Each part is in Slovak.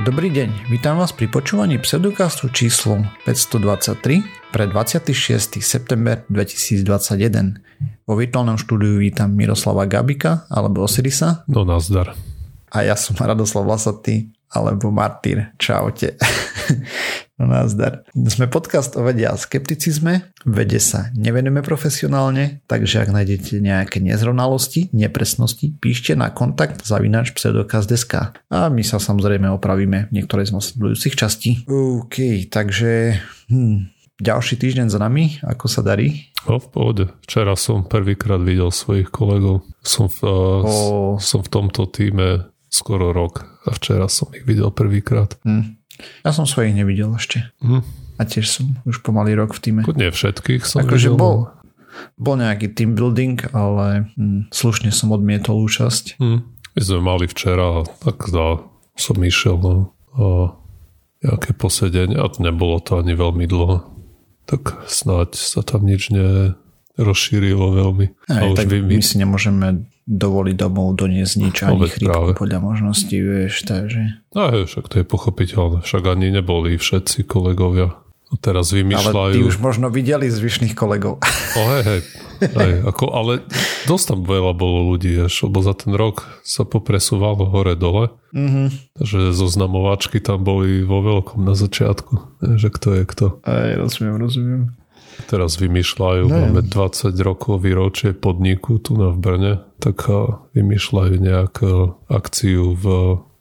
Dobrý deň, vítam vás pri počúvaní pseudokastu číslo 523 pre 26. september 2021. Vo virtuálnom štúdiu vítam Miroslava Gabika alebo Osirisa. No nazdar. A ja som Radoslav Lasatý alebo Martýr. Čaute. No nazdar. Sme podcast o vede a skepticizme. Vede sa nevenujeme profesionálne, takže ak nájdete nejaké nezrovnalosti, nepresnosti, píšte na kontakt zavinač pseudokaz.sk a my sa samozrejme opravíme v niektorej z nasledujúcich častí. OK, takže hm, ďalší týždeň za nami, ako sa darí? No v pohode. Včera som prvýkrát videl svojich kolegov. Som v, uh, som v tomto týme skoro rok a včera som ich videl prvýkrát. Hm. Ja som svojich nevidel ešte. Hm. A tiež som už pomaly rok v týme. Nie všetkých som akože videl. bol, bol nejaký team building, ale hm, slušne som odmietol účasť. Hm. My sme mali včera, tak dá, som išiel no, a nejaké posedenie a nebolo to ani veľmi dlho. Tak snáď sa tam nič nerozšírilo veľmi. Aj, a už tak vy, my si nemôžeme dovoliť domov doniesť nič ani práve. podľa možností, vieš, takže... No hej, však to je pochopiteľné. Však ani neboli všetci kolegovia. A teraz Ale vymýšľajú... ty už možno videli zvyšných kolegov. O, hej, hej. hej ako, ale dosť tam veľa bolo ľudí, až, lebo za ten rok sa popresúvalo hore-dole. Mhm. Takže zoznamovačky tam boli vo veľkom na začiatku, že kto je kto. Aj, rozumiem, rozumiem. Teraz vymýšľajú, No, máme 20 rokov výročie podniku tu na v Brne, tak a, vymýšľajú nejakú akciu v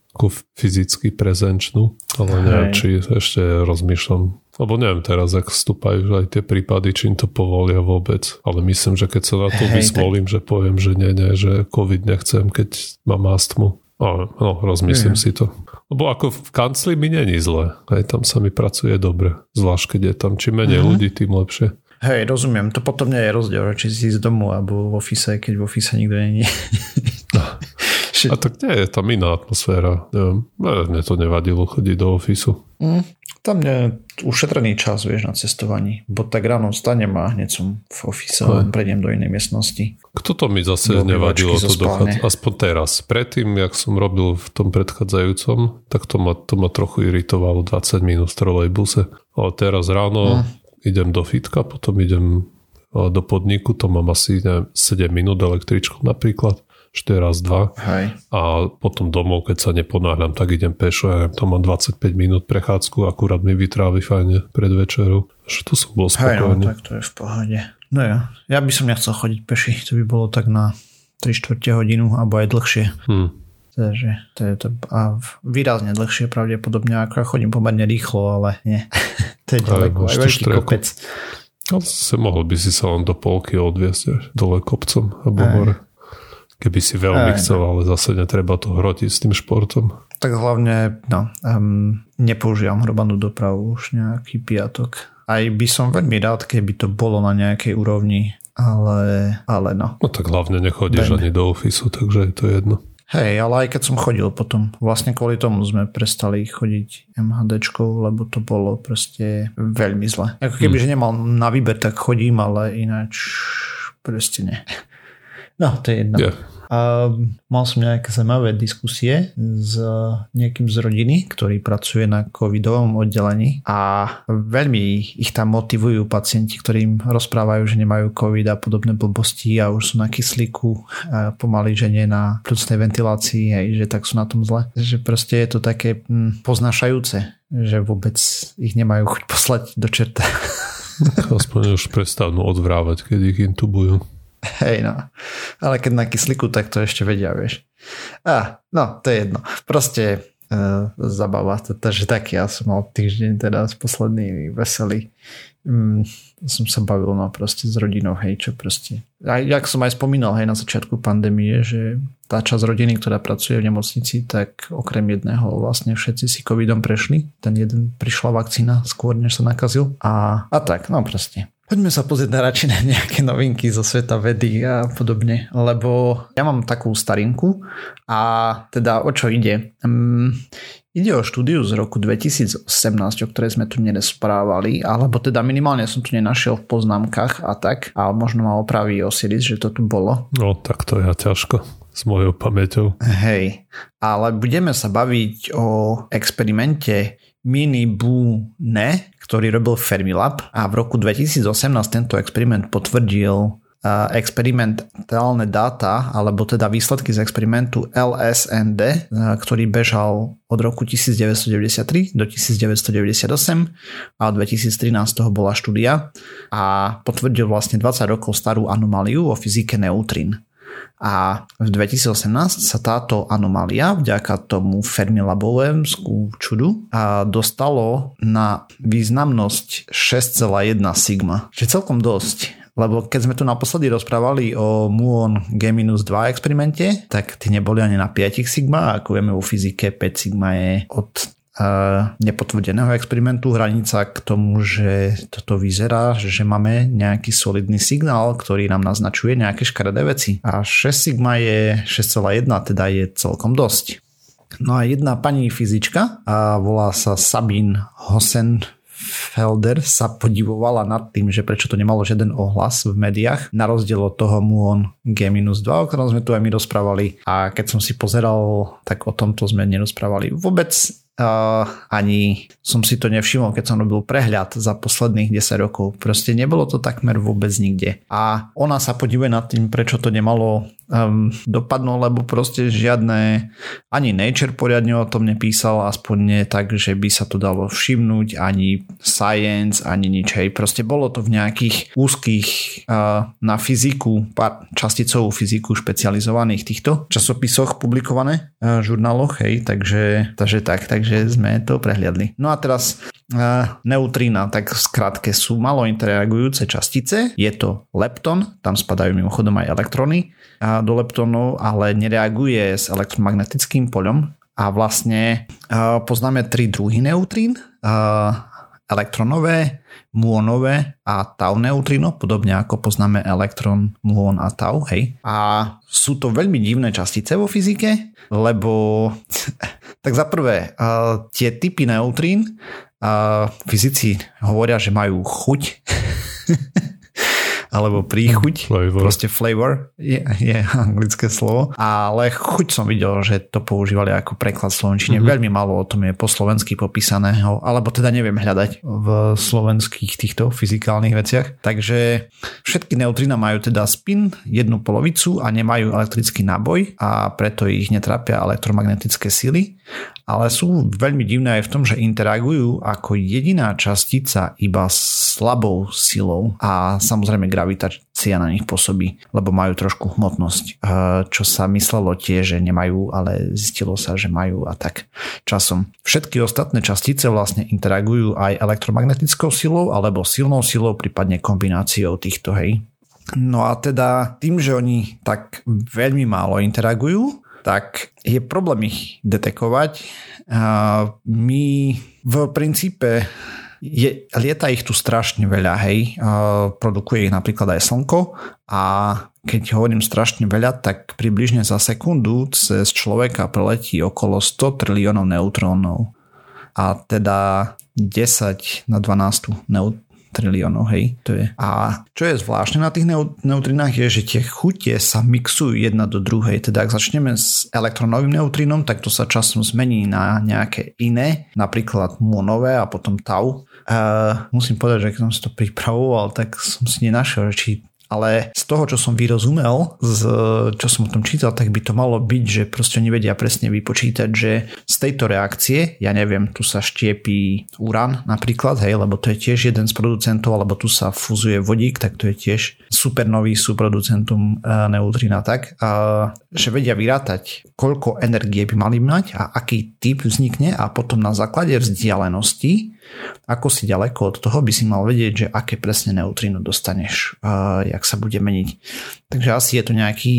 ako fyzicky prezenčnú, ale neviem, či ešte rozmýšľam lebo neviem teraz, ak vstúpajú aj tie prípady, či im to povolia vôbec. Ale myslím, že keď sa na to Hej, vysmolím, že poviem, že nie, nie, že COVID nechcem, keď mám astmu. No, no rozmyslím Mhm. si to. Lebo ako v kancli mi není zle. Aj tam sa mi pracuje dobre. Zvlášť, keď je tam čím menej Mhm. ľudí, tým lepšie. Hej, rozumiem, to potom nie je rozdiel, že či si ísť domov alebo v ofise, keď v ofise nikto není. A tak nie je tam iná atmosféra. Neviem, Ne, mne to nevadilo chodiť do ofisu. Mm, tam je ušetrený čas, vieš, na cestovaní. Bo tak ráno vstanem a hneď som v ofise a prejdem do inej miestnosti. Kto to mi zase nevadilo to dochádzať? spálne. Aspoň teraz. Predtým, jak som robil v tom predchádzajúcom, tak to ma, to ma trochu iritovalo 20 minút v trolejbuse. Ale teraz ráno idem do fitka, potom idem a, do podniku, to mám asi neviem, 7 minút električkou napríklad. 4 raz 2 Hej. a potom domov, keď sa neponáhľam, tak idem pešo, ja neviem, to mám 25 minút prechádzku, akurát mi vytrávi fajne pred večerou. Že tu som bol Hej, no, spokojný. tak to je v pohode. No ja, ja by som nechcel chodiť peši, to by bolo tak na 3 čtvrte hodinu, alebo aj dlhšie. Hm. Takže to je to, a výrazne dlhšie pravdepodobne, ako ja chodím pomerne rýchlo, ale nie. to je ďaleko, aj veľký štreku. kopec. No, zase mohol by si sa len do polky odviesť až dole kopcom alebo hore. Keby si veľmi Hej, chcel, ale zase netreba to hrotiť s tým športom. Tak hlavne, no, um, nepoužívam hrobanú dopravu už nejaký piatok. Aj by som veľmi rád, keby to bolo na nejakej úrovni, ale, ale no. No tak hlavne nechodíš Dajme. ani do ofisu, takže je to jedno. Hej, ale aj keď som chodil potom, vlastne kvôli tomu sme prestali chodiť MHDčkou, lebo to bolo proste veľmi zle. Ako keby, že nemal na výber, tak chodím, ale ináč proste nie. No, to je jedno. Je. A mal som nejaké zaujímavé diskusie s niekým z rodiny, ktorý pracuje na covidovom oddelení a veľmi ich tam motivujú pacienti, ktorým rozprávajú, že nemajú covid a podobné blbosti a už sú na kyslíku pomaly, že nie na plúcnej ventilácii, hej, že tak sú na tom zle. Že proste je to také hm, poznášajúce, že vôbec ich nemajú chuť poslať do čerta. Aspoň už prestanú odvrávať, keď ich intubujú. Hej, no. Ale keď na kyslíku, tak to ešte vedia, vieš. A, no, to je jedno. Proste uh, zabava. Takže tak ja som mal týždeň teraz posledný veselý. Mm, som sa bavil no proste s rodinou, hej, čo proste. A jak som aj spomínal, hej, na začiatku pandémie, že tá časť rodiny, ktorá pracuje v nemocnici, tak okrem jedného vlastne všetci si covidom prešli. Ten jeden prišla vakcína skôr, než sa nakazil. A, a tak, no proste. Poďme sa pozrieť na radšej na nejaké novinky zo sveta vedy a podobne, lebo ja mám takú starinku a teda o čo ide? Um, ide o štúdiu z roku 2018, o ktorej sme tu nerozprávali, alebo teda minimálne som tu nenašiel v poznámkach a tak a možno ma opraví Osiris, že to tu bolo. No tak to ja ťažko s mojou pamäťou. Hej, ale budeme sa baviť o experimente Mini Boo Ne, ktorý robil Fermilab a v roku 2018 tento experiment potvrdil experimentálne dáta, alebo teda výsledky z experimentu LSND, ktorý bežal od roku 1993 do 1998 a od 2013 toho bola štúdia a potvrdil vlastne 20 rokov starú anomáliu o fyzike neutrín. A v 2018 sa táto anomália vďaka tomu Fermilabovému čudu a dostalo na významnosť 6,1 sigma. Čiže celkom dosť. Lebo keď sme tu naposledy rozprávali o Muon G-2 experimente, tak tie neboli ani na 5 sigma, ako vieme vo fyzike 5 sigma je od nepotvrdeného experimentu hranica k tomu, že toto vyzerá, že máme nejaký solidný signál, ktorý nám naznačuje nejaké škaredé veci. A 6 sigma je 6,1, teda je celkom dosť. No a jedna pani fyzička, a volá sa Sabine Hosen Felder sa podivovala nad tým, že prečo to nemalo žiaden ohlas v médiách, na rozdiel od toho Muon G-2, o ktorom sme tu aj my rozprávali. A keď som si pozeral, tak o tomto sme nerozprávali vôbec ani som si to nevšimol, keď som robil prehľad za posledných 10 rokov. Proste nebolo to takmer vôbec nikde. A ona sa podívuje nad tým, prečo to nemalo um, dopadnú, lebo proste žiadne, ani Nature poriadne o tom nepísal, aspoň nie tak, že by sa to dalo všimnúť, ani Science, ani nič. Hej. Proste bolo to v nejakých úzkých uh, na fyziku, časticovú fyziku špecializovaných týchto časopisoch publikované, uh, žurnáloch, hej, takže, takže tak, takže sme to prehliadli. No a teraz neutrína, tak v sú malo interagujúce častice, je to lepton, tam spadajú mimochodom aj elektróny do leptónov, ale nereaguje s elektromagnetickým poľom a vlastne poznáme tri druhy neutrín, elektronové, muonové a tau neutrino, podobne ako poznáme elektrón, muon a tau, hej. A sú to veľmi divné častice vo fyzike, lebo tak za prvé, tie typy neutrín fyzici hovoria, že majú chuť alebo príchuť, flavor. proste flavor je, je anglické slovo, ale chuť som videl, že to používali ako preklad slovenčine. Mm-hmm. Veľmi malo o tom je po slovensky popísaného, alebo teda neviem hľadať v slovenských týchto fyzikálnych veciach. Takže všetky neutrina majú teda spin, jednu polovicu a nemajú elektrický náboj a preto ich netrápia elektromagnetické sily ale sú veľmi divné aj v tom, že interagujú ako jediná častica iba slabou silou a samozrejme gravitácia na nich pôsobí, lebo majú trošku hmotnosť, eh, čo sa myslelo tie, že nemajú, ale zistilo sa, že majú a tak časom. Všetky ostatné častice vlastne interagujú aj elektromagnetickou silou alebo silnou silou, prípadne kombináciou týchto, hej. No a teda tým, že oni tak veľmi málo interagujú, tak je problém ich detekovať. My v princípe je, lieta ich tu strašne veľa, hej. Produkuje ich napríklad aj Slnko a keď hovorím strašne veľa, tak približne za sekundu cez človeka preletí okolo 100 triliónov neutrónov. A teda 10 na 12 neut- triliónov, hej. To je. A čo je zvláštne na tých neutrinách je, že tie chutie sa mixujú jedna do druhej. Teda ak začneme s elektronovým neutrínom, tak to sa časom zmení na nejaké iné, napríklad muonové a potom tau. Uh, musím povedať, že keď som si to pripravoval, tak som si nenašiel, či ale z toho, čo som vyrozumel, z, čo som o tom čítal, tak by to malo byť, že proste oni vedia presne vypočítať, že z tejto reakcie, ja neviem, tu sa štiepí urán napríklad, hej, lebo to je tiež jeden z producentov, alebo tu sa fúzuje vodík, tak to je tiež supernový súproducentum e, neutrina tak, že vedia vyrátať, koľko energie by mali mať a aký typ vznikne a potom na základe vzdialenosti ako si ďaleko od toho by si mal vedieť, že aké presne neutrino dostaneš, uh, jak sa bude meniť. Takže asi je to nejaký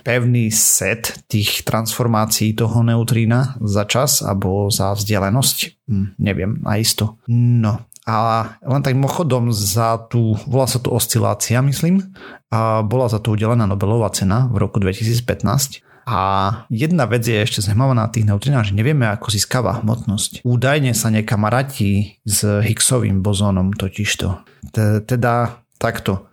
pevný set tých transformácií toho neutrína za čas alebo za vzdialenosť. Hm, neviem, isto. No A len tak mochodom za tú, volá sa tu oscilácia, myslím, a bola za to udelená Nobelová cena v roku 2015. A jedna vec je ešte zaujímavá na tých neutrinách, že nevieme, ako získava hmotnosť. Údajne sa nekamaratí s Higgsovým bozónom totižto. Teda takto.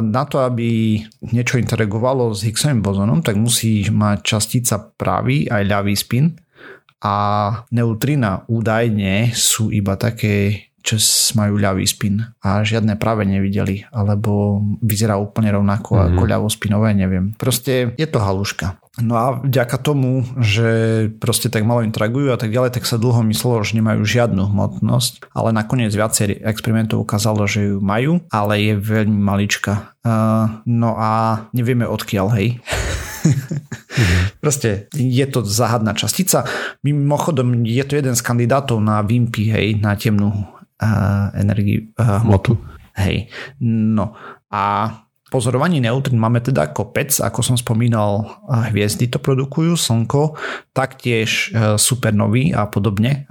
Na to, aby niečo interagovalo s Higgsovým bozónom, tak musí mať častica pravý aj ľavý spin a neutrina údajne sú iba také čo majú ľavý spin a žiadne práve nevideli, alebo vyzerá úplne rovnako mm-hmm. ako ľavospinové, neviem. Proste je to haluška. No a vďaka tomu, že proste tak malo interagujú a tak ďalej, tak sa dlho myslelo, že nemajú žiadnu hmotnosť, ale nakoniec viacej experimentov ukázalo, že ju majú, ale je veľmi malička. Uh, no a nevieme odkiaľ, hej. mm-hmm. Proste je to záhadná častica. Mimochodom, je to jeden z kandidátov na Wimpy, hej, na temnú uh, energiu, hmotu. Hej. No a pozorovaní neutrín máme teda kopec, ako som spomínal, hviezdy to produkujú, slnko, taktiež e, supernovy a podobne.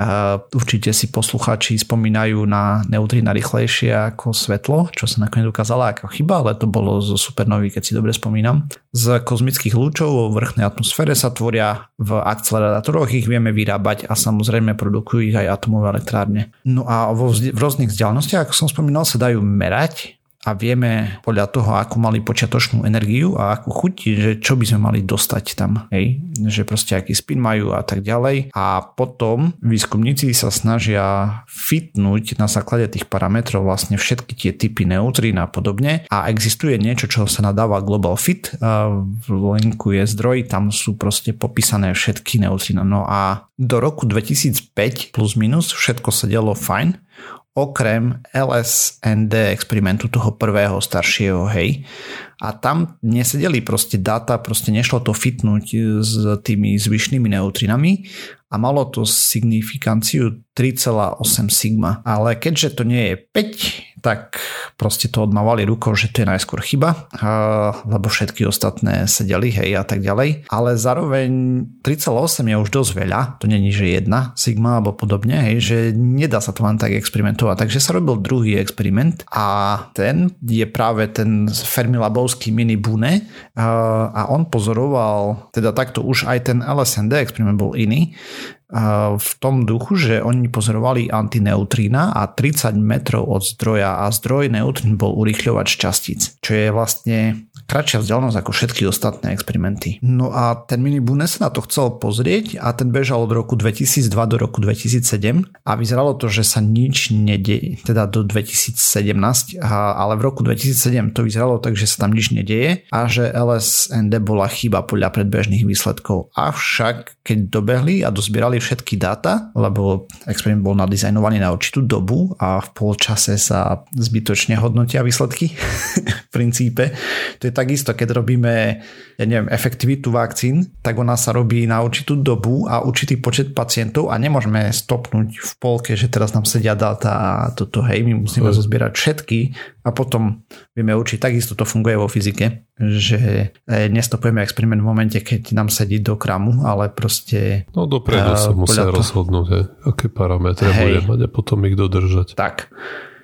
Určite si posluchači spomínajú na neutrína rýchlejšie ako svetlo, čo sa nakoniec ukázala ako chyba, ale to bolo zo supernovy, keď si dobre spomínam. Z kozmických lúčov vo vrchnej atmosfére sa tvoria v akcelerátoroch, ich vieme vyrábať a samozrejme produkujú ich aj atomové elektrárne. No a vo v rôznych vzdialenostiach, ako som spomínal, sa dajú merať a vieme podľa toho, ako mali počiatočnú energiu a akú chuť, že čo by sme mali dostať tam, hej, že proste aký spin majú a tak ďalej. A potom výskumníci sa snažia fitnúť na základe tých parametrov vlastne všetky tie typy neutrín a podobne a existuje niečo, čo sa nadáva Global Fit, v linku je zdroj, tam sú proste popísané všetky neutrína. No a do roku 2005 plus minus všetko sa dialo fajn, okrem LSND experimentu toho prvého staršieho, hej. A tam nesedeli proste dáta, proste nešlo to fitnúť s tými zvyšnými neutrinami a malo to signifikanciu 3,8 sigma. Ale keďže to nie je 5, tak proste to odmávali rukou, že to je najskôr chyba, lebo všetky ostatné sedeli, hej, a tak ďalej. Ale zároveň 3,8 je už dosť veľa, to není, že jedna sigma alebo podobne, hej, že nedá sa to len tak experimentovať. Takže sa robil druhý experiment a ten je práve ten Fermilabovský mini Bune a on pozoroval, teda takto už aj ten LSND experiment bol iný, v tom duchu, že oni pozorovali antineutrína a 30 metrov od zdroja a zdroj neutrín bol urýchľovač častíc, čo je vlastne kratšia vzdialenosť ako všetky ostatné experimenty. No a ten mini Bune sa na to chcel pozrieť a ten bežal od roku 2002 do roku 2007 a vyzeralo to, že sa nič nedieje, teda do 2017, ale v roku 2007 to vyzeralo tak, že sa tam nič nedieje a že LSND bola chyba podľa predbežných výsledkov. Avšak keď dobehli a dozbierali všetky dáta, lebo experiment bol nadizajnovaný na určitú dobu a v polčase sa zbytočne hodnotia výsledky v princípe. To je takisto, keď robíme ja neviem, efektivitu vakcín, tak ona sa robí na určitú dobu a určitý počet pacientov a nemôžeme stopnúť v polke, že teraz nám sedia dáta a toto, hej, my musíme zozbierať všetky a potom vieme učiť. Takisto to funguje vo fyzike, že e, nestopujeme experiment v momente, keď nám sedí do kramu, ale proste... No dopredu sa musia to... rozhodnúť, hej, aké parametre bude mať a potom ich dodržať. Tak.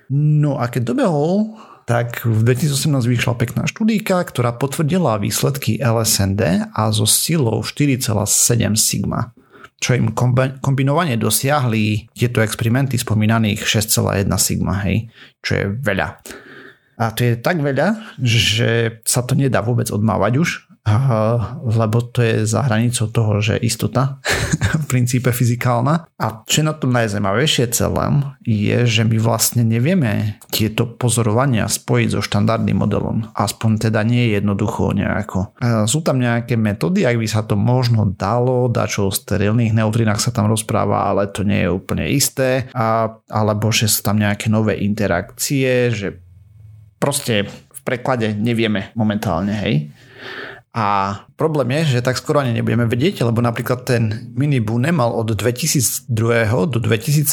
No a keď dobehol tak v 2018 vyšla pekná štúdíka, ktorá potvrdila výsledky LSND a so silou 4,7 sigma čo im kombinovane dosiahli tieto experimenty spomínaných 6,1 sigma, hej, čo je veľa. A to je tak veľa, že sa to nedá vôbec odmávať už, lebo to je za hranicou toho, že istota v princípe fyzikálna. A čo je na tom najzaujímavejšie celém, je, že my vlastne nevieme tieto pozorovania spojiť so štandardným modelom. Aspoň teda nie je jednoducho nejako. Sú tam nejaké metódy, ak by sa to možno dalo, dačo o sterilných neutrinách sa tam rozpráva, ale to nie je úplne isté. A, alebo že sú tam nejaké nové interakcie, že proste v preklade nevieme momentálne, hej. A problém je, že tak skoro ani nebudeme vedieť, lebo napríklad ten mini Bune mal od 2002 do 2017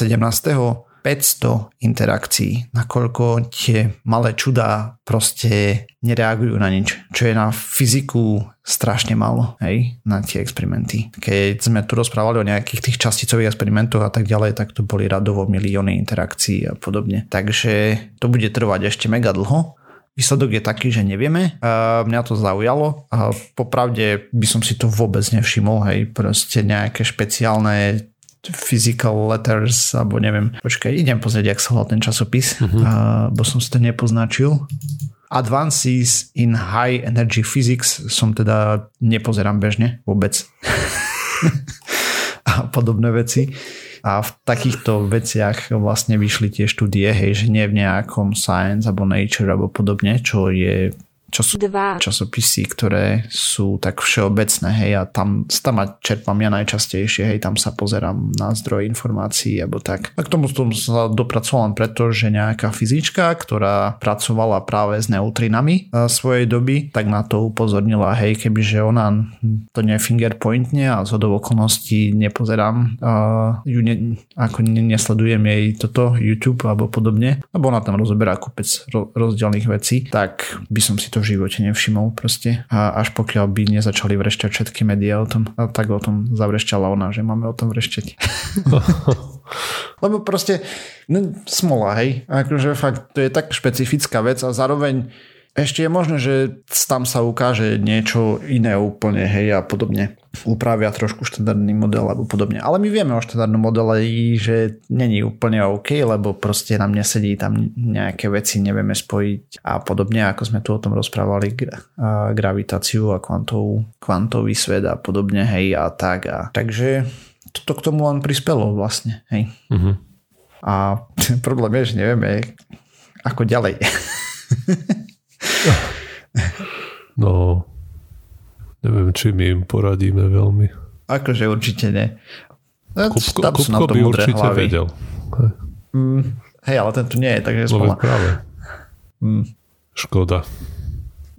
500 interakcií, nakoľko tie malé čudá proste nereagujú na nič, čo je na fyziku strašne málo, hej, na tie experimenty. Keď sme tu rozprávali o nejakých tých časticových experimentoch a tak ďalej, tak to boli radovo milióny interakcií a podobne. Takže to bude trvať ešte mega dlho, Výsledok je taký, že nevieme. Mňa to zaujalo a popravde by som si to vôbec nevšimol, hej, proste nejaké špeciálne physical letters, alebo neviem. Počkaj, idem pozrieť, jak sa volal ten časopis, uh-huh. uh, bo som si to nepoznačil. Advances in High Energy Physics som teda nepozerám bežne vôbec. a podobné veci. A v takýchto veciach vlastne vyšli tie štúdie, hej, že nie v nejakom Science alebo Nature alebo podobne, čo je čo sú Dva. časopisy, ktoré sú tak všeobecné, hej, a tam, tam čerpám ja najčastejšie, hej, tam sa pozerám na zdroj informácií, alebo tak. A k tomu som sa dopracoval len preto, že nejaká fyzička, ktorá pracovala práve s neutrinami svojej doby, tak na to upozornila, hej, kebyže ona to nie fingerpointne a z okolností nepozerám, uh, ju ne, ako nesledujem jej toto YouTube alebo podobne, lebo ona tam rozoberá kopec rozdielných vecí, tak by som si to v živote nevšimol proste. A až pokiaľ by nezačali vrešťať všetky médiá o tom, tak o tom zavrešťala ona, že máme o tom vrešťať. Lebo proste no, smola, hej. Akože fakt, to je tak špecifická vec a zároveň ešte je možné, že tam sa ukáže niečo iné úplne, hej, a podobne. Upravia trošku štandardný model alebo podobne. Ale my vieme o štandardnom modele, že není úplne OK, lebo proste nám nesedí tam nejaké veci, nevieme spojiť a podobne, ako sme tu o tom rozprávali, gravitáciu a kvantovú, kvantový svet a podobne, hej, a tak. A, takže toto k tomu len prispelo vlastne, hej. Uh-huh. A problém je, že nevieme, ako ďalej. No, neviem, či my im poradíme veľmi. Akože určite ne. No, Kupko, Tam Kupko by určite hlavy. vedel. Hej. Mm, hej, ale ten tu nie je, takže no, práve. Mm. Škoda.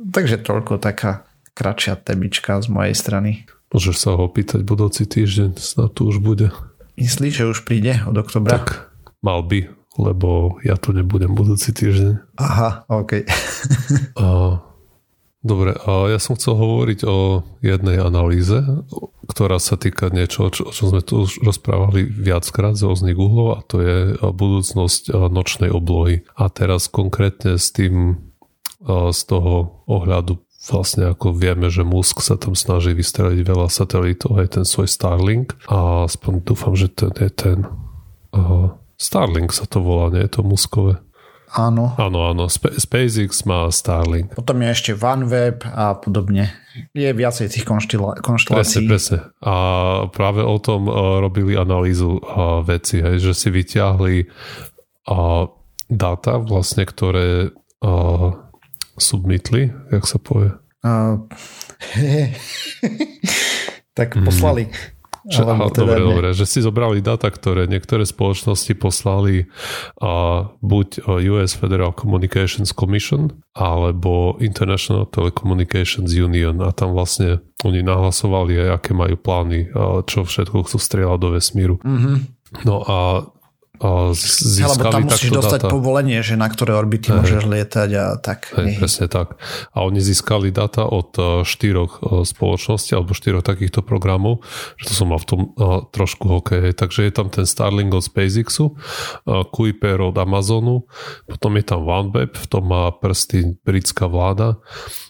Takže toľko taká kratšia tebička z mojej strany. Môžeš sa ho opýtať budúci týždeň, snad tu už bude. Myslíš, že už príde od oktobra? Tak, mal by, lebo ja tu nebudem budúci týždeň. Aha, OK. a, dobre, a ja som chcel hovoriť o jednej analýze, ktorá sa týka niečo, o čom sme tu už rozprávali viackrát z rôznych uhlov a to je budúcnosť nočnej oblohy. A teraz konkrétne s tým z toho ohľadu vlastne ako vieme, že Musk sa tam snaží vystreliť veľa satelitov, aj ten svoj Starlink a aspoň dúfam, že ten je ten uh, Starlink sa to volá, nie je to muskové? Áno. Áno, áno. Sp- SpaceX má Starlink. Potom je ešte OneWeb a podobne. Je viacej tých konštila- konštelácií. Presne, presne. A práve o tom uh, robili analýzu uh, veci, hej, že si vyťahli uh, dáta vlastne, ktoré uh, submitli, jak sa povie? Uh, tak poslali. Mm že, aha, teda dobre, dobre, že si zobrali data, ktoré niektoré spoločnosti poslali a buď US Federal Communications Commission alebo International Telecommunications Union a tam vlastne oni nahlasovali aj, aké majú plány, čo všetko chcú strieľať do vesmíru. Mm-hmm. No a získali Lebo tam musíš dostať data. povolenie, že na ktoré orbity hey. môžeš lietať a tak. Hey, presne tak. A oni získali data od e, štyroch e, spoločností alebo štyroch takýchto programov, že to som mal v tom uh, trošku hokej. Takže je tam ten Starlink od SpaceXu, uh, Kuiper od Amazonu, potom je tam OneWeb, v tom má prsty britská vláda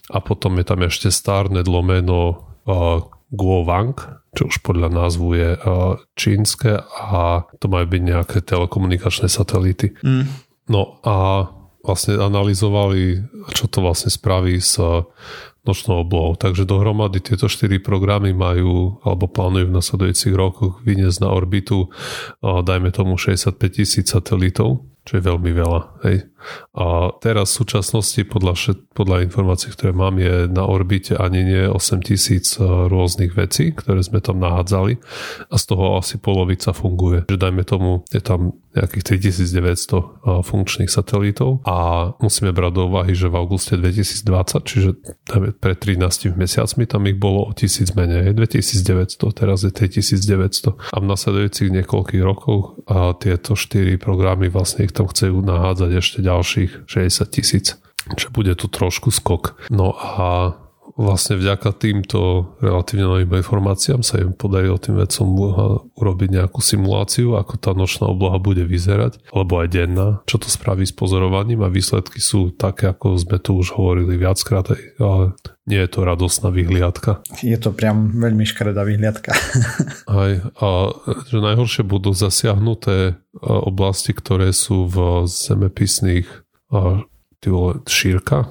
a potom je tam ešte Starnet lomeno uh, Guowang, čo už podľa názvu je čínske a to majú byť nejaké telekomunikačné satelity. Mm. No a vlastne analyzovali, čo to vlastne spraví s nočnou oblohou. Takže dohromady tieto štyri programy majú alebo plánujú v nasledujúcich rokoch vyniesť na orbitu dajme tomu 65 tisíc satelitov čo je veľmi veľa. Hej. A teraz v súčasnosti podľa, podľa informácií, ktoré mám, je na orbite ani nie 8000 e, rôznych vecí, ktoré sme tam nahádzali a z toho asi polovica funguje. Že dajme tomu, je tam nejakých 3900 e, funkčných satelitov a musíme brať do úvahy, že v auguste 2020, čiže pred 13 mesiacmi tam ich bolo o 1000 menej, 2900, teraz je 3900 a v nasledujúcich niekoľkých rokoch a tieto 4 programy vlastne ich tam chcú nahádzať ešte ďalších 60 tisíc. Čiže bude tu trošku skok. No a vlastne vďaka týmto relatívne novým informáciám sa im podarilo tým vedcom urobiť nejakú simuláciu, ako tá nočná obloha bude vyzerať, alebo aj denná, čo to spraví s pozorovaním a výsledky sú také, ako sme tu už hovorili viackrát, ale nie je to radosná vyhliadka. Je to priam veľmi škaredá vyhliadka. Aj, a že najhoršie budú zasiahnuté oblasti, ktoré sú v zemepisných ty vole, šírka,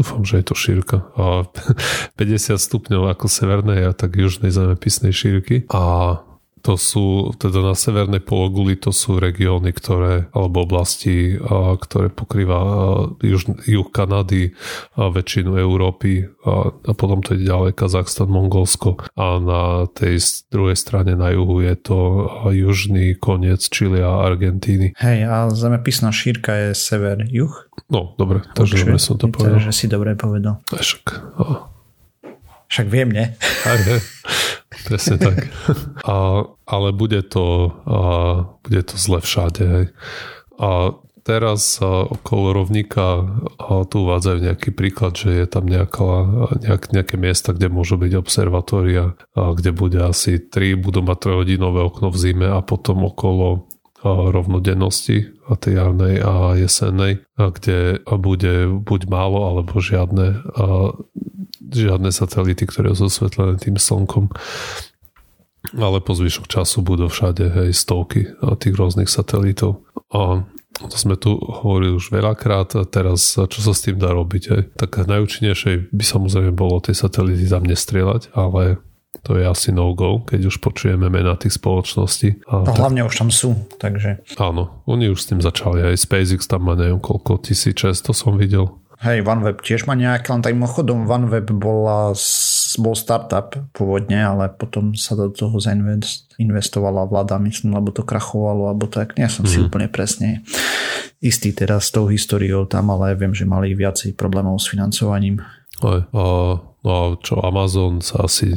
dúfam, že je to šírka, a 50 stupňov ako severnej a tak južnej zemepisnej šírky. A to sú, teda na severnej pologuli to sú regióny, ktoré, alebo oblasti, ktoré pokrýva juž, juh Kanady a väčšinu Európy a, a potom to je ďalej Kazachstan, Mongolsko a na tej druhej strane na juhu je to južný koniec Čili a Argentíny. Hej, a zemepisná šírka je sever-juh? No, dobre, takže dobre som to povedal. Takže si dobre povedal. Však, však viem, ne? Aj? Presne tak. A, ale bude to, a, bude to zle všade. Hej. A teraz okolo rovníka tu uvádzajú nejaký príklad, že je tam nejaká, nejak, nejaké miesta, kde môžu byť observatória, kde bude asi 3, budú mať trojhodinové okno v zime a potom okolo rovnodennosti tej jarnej a jesennej, kde bude buď málo alebo žiadne, žiadne satelity, ktoré sú osvetlené tým slnkom. Ale po zvyšok času budú všade hej, stovky tých rôznych satelitov. A to sme tu hovorili už veľakrát a teraz čo sa s tým dá robiť? Hej? Tak najúčinnejšie by samozrejme bolo tie satelity tam nestrieľať, ale to je asi no-go, keď už počujeme mená tých spoločností. A no, tak... hlavne už tam sú, takže... Áno, oni už s tým začali, aj SpaceX tam má neviem koľko, 1600 som videl. Hej, OneWeb tiež má nejaké, len tak mimochodom OneWeb bola, bol startup pôvodne, ale potom sa do toho zainvestovala vláda, myslím, lebo to krachovalo, alebo tak, nie som mm-hmm. si mhm. úplne presne istý teraz s tou históriou tam, ale viem, že mali viacej problémov s financovaním. Aj, a, no a čo Amazon sa asi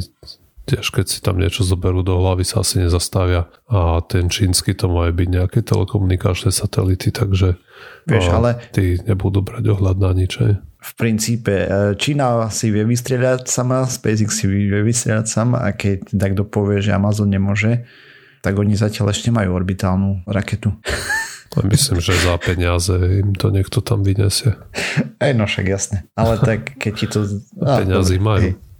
tiež keď si tam niečo zoberú do hlavy, sa asi nezastavia. A ten čínsky to majú byť nejaké telekomunikačné satelity, takže Vieš, ale tí nebudú brať ohľad na nič. Aj. V princípe e, Čína si vie vystrieľať sama, SpaceX si vie vystrieľať sama a keď takto povie, že Amazon nemôže, tak oni zatiaľ ešte majú orbitálnu raketu. Myslím, že za peniaze im to niekto tam vyniesie. Ej, no však jasne. Ale tak keď ti to... Peniazy majú. Hej.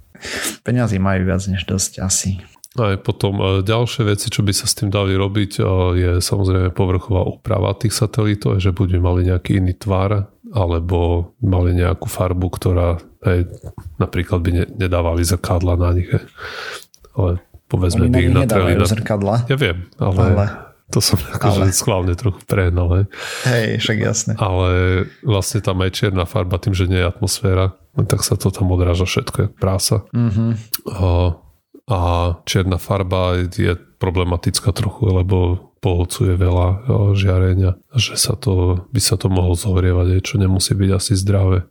Peniazy majú viac než dosť asi. Aj potom e, ďalšie veci, čo by sa s tým dali robiť, e, je samozrejme povrchová úprava tých satelitov, že buď mali nejaký iný tvar, alebo mali nejakú farbu, ktorá hej, napríklad by ne, nedávali zrkadla na nich. Hej. Ale povedzme by ich natreli na... zrkadla. Ja viem, ale, ale... to som akože schválne trochu prehnal. Hej. však jasne. Ale vlastne tam aj čierna farba, tým, že nie je atmosféra, tak sa to tam odráža všetko, jak prása. Mm-hmm. A, a čierna farba je problematická trochu, lebo pohľcuje veľa žiarenia, že sa to, by sa to mohlo zohrievať, čo nemusí byť asi zdravé.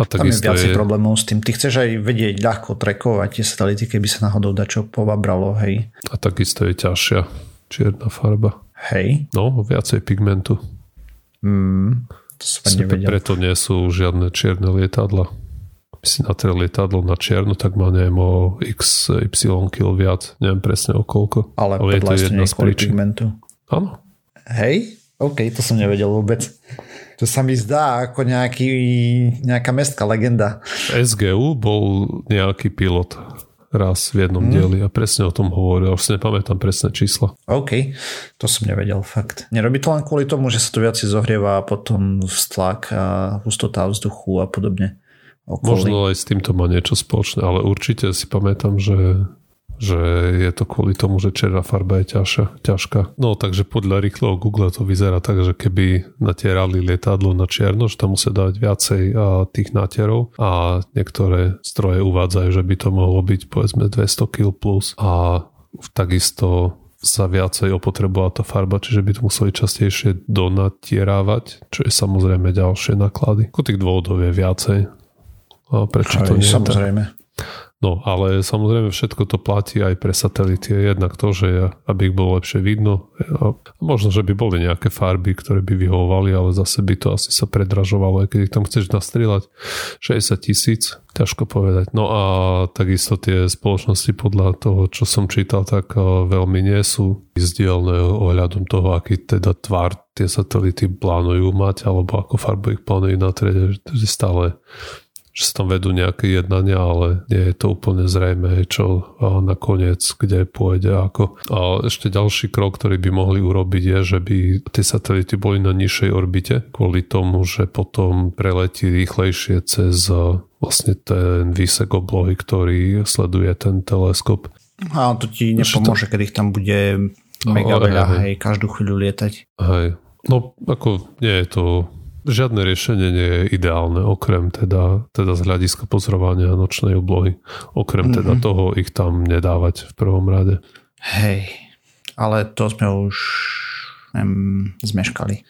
A Tam je viacej je... problémov s tým. Ty chceš aj vedieť ľahko trekovať tie satelity, keby sa náhodou dačo povabralo, hej. A takisto je ťažšia čierna farba. Hej. No, viacej pigmentu. Mm. To som nevedel. Preto nie sú žiadne čierne lietadla. By si natrel lietadlo na čiernu, tak má neviem o x, y kil viac. Neviem presne o koľko. Ale, Ale je to jedna z príčin. pigmentu. Áno. Hej? OK, to som nevedel vôbec. To sa mi zdá ako nejaký, nejaká mestská legenda. SGU bol nejaký pilot raz v jednom hmm. dieli a presne o tom hovoril. Už si nepamätám presné číslo. OK, to som nevedel, fakt. Nerobí to len kvôli tomu, že sa to viac zohrieva a potom stlak a hustota vzduchu a podobne. Okolí. Možno aj s týmto má niečo spoločné, ale určite si pamätám, že že je to kvôli tomu, že černá farba je ťažšia, ťažká. No takže podľa rýchleho Google to vyzerá tak, že keby natierali lietadlo na čierno, že tam musia dávať viacej a, tých natierov a niektoré stroje uvádzajú, že by to mohlo byť povedzme 200 kg plus a takisto sa viacej opotrebovala tá farba, čiže by to museli častejšie donatierávať, čo je samozrejme ďalšie náklady. Ku tých dôvodov je viacej. A prečo Aj, to nie samozrejme. Tak? No, ale samozrejme všetko to platí aj pre satelity. Jednak to, že aby ich bolo lepšie vidno. A možno, že by boli nejaké farby, ktoré by vyhovovali, ale zase by to asi sa predražovalo, keď ich tam chceš nastrieľať 60 tisíc, ťažko povedať. No a takisto tie spoločnosti podľa toho, čo som čítal, tak veľmi nie sú izdielne ohľadom toho, aký teda tvar tie satelity plánujú mať, alebo ako farbu ich plánujú natrieť, že stále že sa tam vedú nejaké jednania, ale nie je to úplne zrejme, čo nakoniec, kde pôjde ako. A ešte ďalší krok, ktorý by mohli urobiť je, že by tie satelity boli na nižšej orbite, kvôli tomu, že potom preletí rýchlejšie cez vlastne ten výsek oblohy, ktorý sleduje ten teleskop. A to ti nepomôže, keď ich tam bude mega veľa, hej, hej, každú chvíľu lietať. Hej, no ako nie je to žiadne riešenie nie je ideálne, okrem teda, teda z hľadiska pozorovania nočnej oblohy. Okrem mm-hmm. teda mhm. toho ich tam nedávať v prvom rade. Hej, ale to sme už um, zmeškali.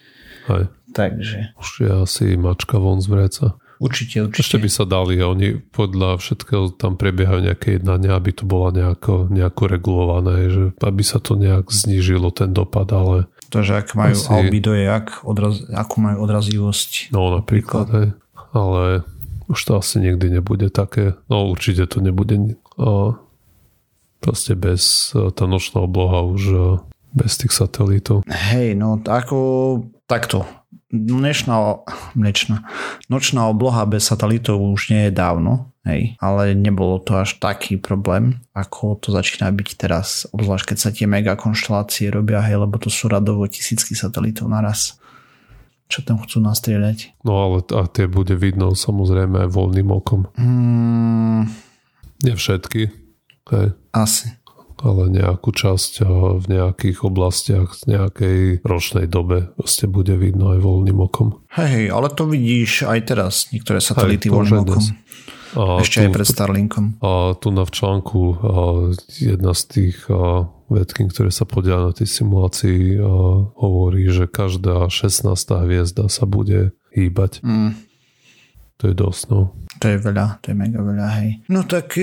Hej. Takže. Už je asi mačka von z vreca. Určite, určite. Ešte by sa dali, oni podľa všetkého tam prebiehajú nejaké jednania, aby to bolo nejako, nejako regulované, že aby sa to nejak znížilo ten dopad, ale to, že ak majú Asi... albido je, ak odraz, akú majú odrazivosť. No napríklad, hej. Ale už to asi nikdy nebude také. No určite to nebude a proste bez tá nočná obloha už bez tých satelitov. Hej, no ako takto. Dnešná, dnešná, nočná obloha bez satelitov už nie je dávno, hej, ale nebolo to až taký problém, ako to začína byť teraz, obzvlášť keď sa tie mega konštelácie robia, hej, lebo to sú radovo tisícky satelitov naraz čo tam chcú nastrieľať. No ale a tie bude vidno samozrejme aj voľným okom. Mm. Nie všetky. Hej. Asi ale nejakú časť v nejakých oblastiach z nejakej ročnej dobe ste bude vidno aj voľným okom. Hej, ale to vidíš aj teraz, niektoré satelity voľným okom. A Ešte tu, aj pred Starlinkom. A tu na v článku jedna z tých vedkým, ktoré sa podia na tej simulácii hovorí, že každá 16. hviezda sa bude hýbať. Mm. To je dosť, no. To je veľa, to je mega veľa, hej. No tak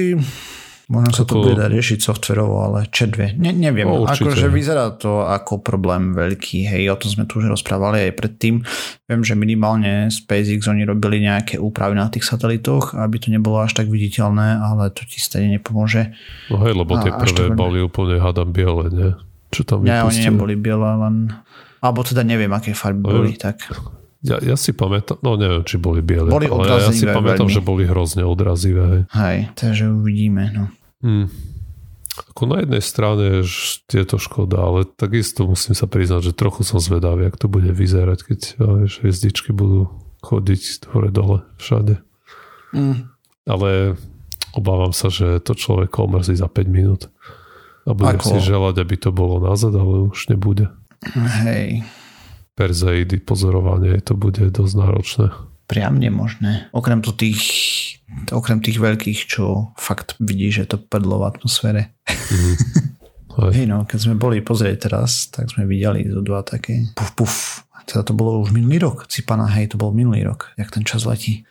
Možno sa to bude dať riešiť softverovo, ale čedve. Ne, neviem. No, akože vyzerá to ako problém veľký. Hej, o tom sme tu už rozprávali aj predtým. Viem, že minimálne SpaceX oni robili nejaké úpravy na tých satelitoch, aby to nebolo až tak viditeľné, ale to ti stejne nepomôže. No hej, lebo tie prvé boli úplne hadam biele, nie? Čo tam Nie, oni neboli biele, len... Alebo teda neviem, aké farby no, boli, tak... Ja, ja si pamätám, no neviem, či boli biele, boli ale ja, si pamätám, veľmi. že boli hrozne odrazivé. Hej, takže uvidíme, no. Hmm. Ako na jednej strane je to škoda, ale takisto musím sa priznať, že trochu som zvedavý, ak to bude vyzerať, keď vieš, hviezdičky budú chodiť hore-dole všade. Hmm. Ale obávam sa, že to človek omrzí za 5 minút. A budem Ako? si želať, aby to bolo nazad, ale už nebude. Hej. Perzeidy, pozorovanie, to bude dosť náročné. Priam nemožné. Okrem to tých okrem tých veľkých, čo fakt vidí, že to pedlo v atmosfére. Mm. Hej no, keď sme boli pozrieť teraz, tak sme videli zo dva také puf puf. Teda to bolo už minulý rok. Cipana, hej, to bol minulý rok, jak ten čas letí.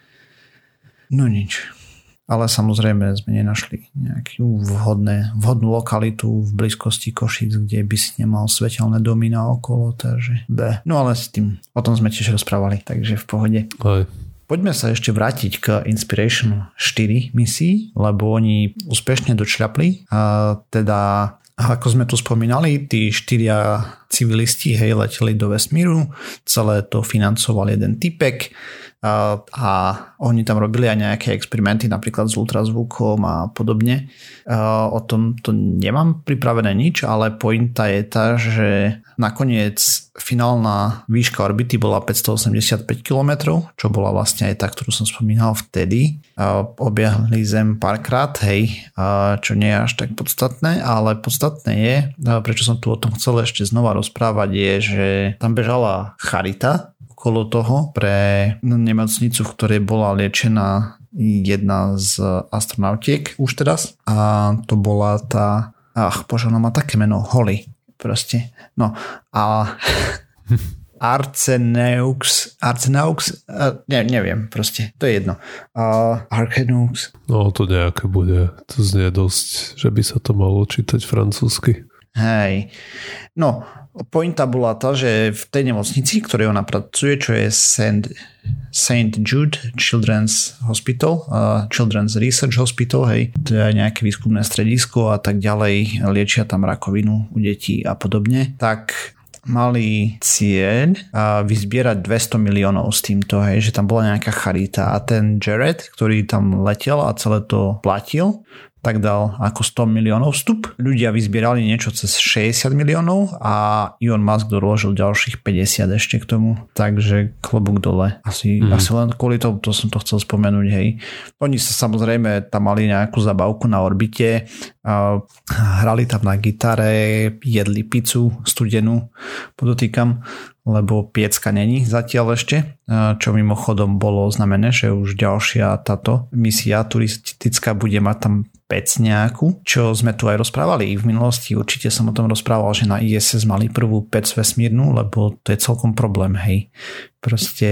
No nič. Ale samozrejme sme nenašli nejakú vhodné, vhodnú lokalitu v blízkosti Košic, kde by si nemal svetelné domy na okolo, takže B. No ale s tým, o tom sme tiež rozprávali, takže v pohode. Hej. Poďme sa ešte vrátiť k Inspiration 4 misii, lebo oni úspešne dočľapli. A teda, ako sme tu spomínali, tí štyria civilisti hej, leteli do vesmíru, celé to financoval jeden typek a, a oni tam robili aj nejaké experimenty napríklad s ultrazvukom a podobne. A, o tom to nemám pripravené nič, ale pointa je tá, že nakoniec finálna výška orbity bola 585 km, čo bola vlastne aj tá, ktorú som spomínal vtedy. A obiahli Zem párkrát, hej, čo nie je až tak podstatné, ale podstatné je, prečo som tu o tom chcel ešte znova rozprávať, je, že tam bežala charita okolo toho pre nemocnicu, v ktorej bola liečená jedna z astronautiek už teraz a to bola tá ach bože, ona má také meno Holly proste, no a Arceneux, Arceneux, ne, neviem, proste, to je jedno. Uh, Arceneux. No to nejaké bude, to znie dosť, že by sa to malo čítať francúzsky. Hej, no pointa bola tá, že v tej nemocnici, ktorej ona pracuje, čo je St. St. Jude Children's Hospital, uh, Children's Research Hospital, hej, to je nejaké výskumné stredisko a tak ďalej, liečia tam rakovinu u detí a podobne, tak mali cieľ vyzbierať 200 miliónov s týmto, hej, že tam bola nejaká charita a ten Jared, ktorý tam letel a celé to platil, tak dal ako 100 miliónov vstup. Ľudia vyzbierali niečo cez 60 miliónov a Elon Musk doložil ďalších 50 ešte k tomu. Takže klobúk dole. Asi, mm. asi len kvôli tomu to som to chcel spomenúť. Hej. Oni sa samozrejme tam mali nejakú zabavku na orbite, a hrali tam na gitare, jedli pizzu studenú, podotýkam, lebo piecka není zatiaľ ešte, čo mimochodom bolo znamené, že už ďalšia táto misia turistická bude mať tam pec nejakú, čo sme tu aj rozprávali v minulosti. Určite som o tom rozprával, že na ISS mali prvú pec vesmírnu, lebo to je celkom problém, hej. Proste,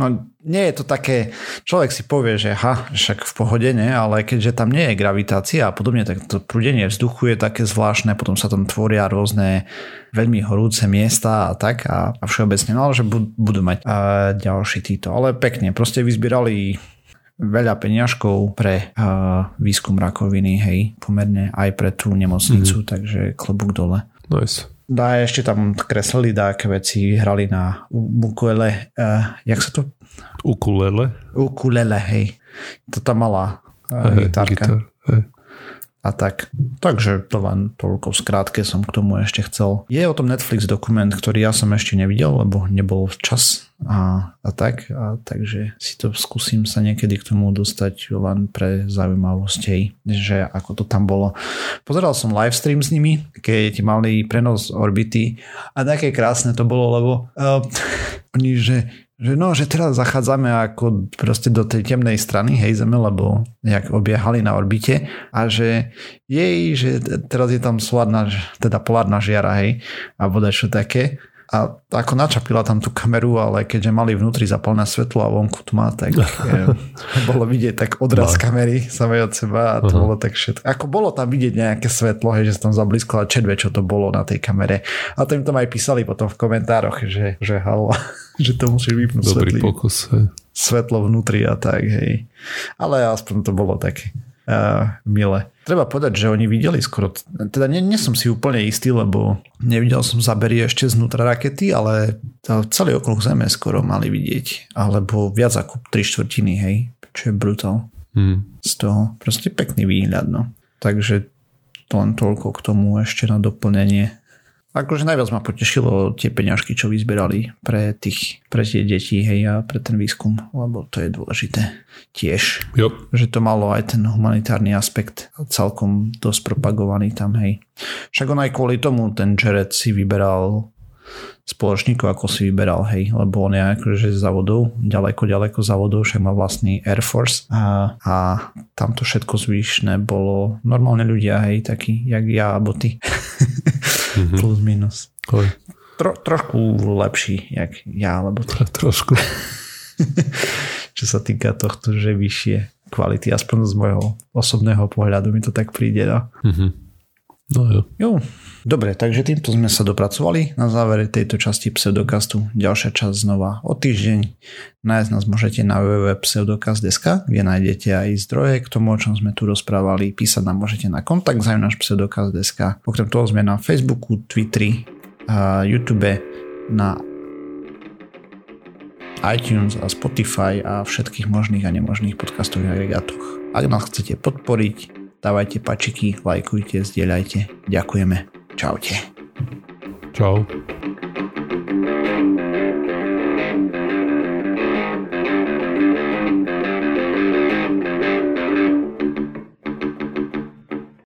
no nie je to také, človek si povie, že ha, však v pohode, ne, ale keďže tam nie je gravitácia a podobne, tak to prúdenie vzduchu je také zvláštne, potom sa tam tvoria rôzne veľmi horúce miesta a tak a, a všeobecne, no ale že budú mať a ďalší títo, ale pekne, proste vyzbierali veľa peňažkov pre uh, výskum rakoviny, hej, pomerne aj pre tú nemocnicu, mm. takže klobúk dole. Nice. Dá ešte tam kreslili dáke veci, hrali na ukulele, uh, jak sa to? Ukulele? Ukulele, hej. To tam malá uh, hey, gitárka. Gitar, hey a tak. Takže to len toľko skrátke som k tomu ešte chcel. Je o tom Netflix dokument, ktorý ja som ešte nevidel, lebo nebol čas a, a tak, a takže si to skúsim sa niekedy k tomu dostať len pre zaujímavosť, že ako to tam bolo. Pozeral som livestream s nimi, keď mali prenos orbity a také krásne to bolo, lebo uh, oni, že že no, že teraz zachádzame ako proste do tej temnej strany, hej, Zeme, lebo nejak obiehali na orbite a že jej, že teraz je tam solárna, teda polárna žiara, hej, a voda čo také a ako načapila tam tú kameru, ale keďže mali vnútri zapalné svetlo a vonku tma, tak je, bolo vidieť tak odraz no. kamery samej od seba a to uh-huh. bolo tak všetko. Ako bolo tam vidieť nejaké svetlo, hej, že sa tam zablízkala čedve, čo to bolo na tej kamere. A to im tam aj písali potom v komentároch, že, že halo, že to musíš vypnúť Dobrý svetlý, pokus, hej. svetlo vnútri a tak, hej. Ale aspoň to bolo také uh, milé. Treba povedať, že oni videli skoro, teda nie, nie som si úplne istý, lebo nevidel som zabery ešte znútra rakety, ale celý okruh Zeme skoro mali vidieť, alebo viac ako 3 štvrtiny, hej, čo je brutál. Hmm. Z toho proste pekný výhľad, no. Takže to len toľko k tomu ešte na doplnenie. Akože najviac ma potešilo tie peňažky, čo vyzberali pre, tých, pre tie deti hej, a pre ten výskum, lebo to je dôležité tiež. Jo. Že to malo aj ten humanitárny aspekt celkom dosť propagovaný tam, hej. Však on aj kvôli tomu ten Jared si vyberal spoločníkov, ako si vyberal, hej, lebo on je akože z závodov, ďaleko, ďaleko závodov, však má vlastný Air Force a, a tamto všetko zvyšné bolo normálne ľudia, hej, takí, jak ja alebo ty. mm-hmm. plus minus. Tro, trošku lepší, jak ja, alebo to. Trošku. Čo sa týka tohto, že vyššie kvality, aspoň z môjho osobného pohľadu mi to tak príde. No. Mm-hmm. No jo. jo. Dobre, takže týmto sme sa dopracovali na závere tejto časti pseudokastu. Ďalšia časť znova o týždeň. Nájsť nás môžete na www.pseudokast.sk, kde nájdete aj zdroje k tomu, o čom sme tu rozprávali. Písať nám môžete na kontakt náš pseudokast.sk. Okrem toho sme na Facebooku, Twitteri, YouTube, na iTunes a Spotify a všetkých možných a nemožných podcastových agregátoch. Ak nás chcete podporiť, Dávajte pačiky, lajkujte, zdieľajte. Ďakujeme. Čaute. Čau.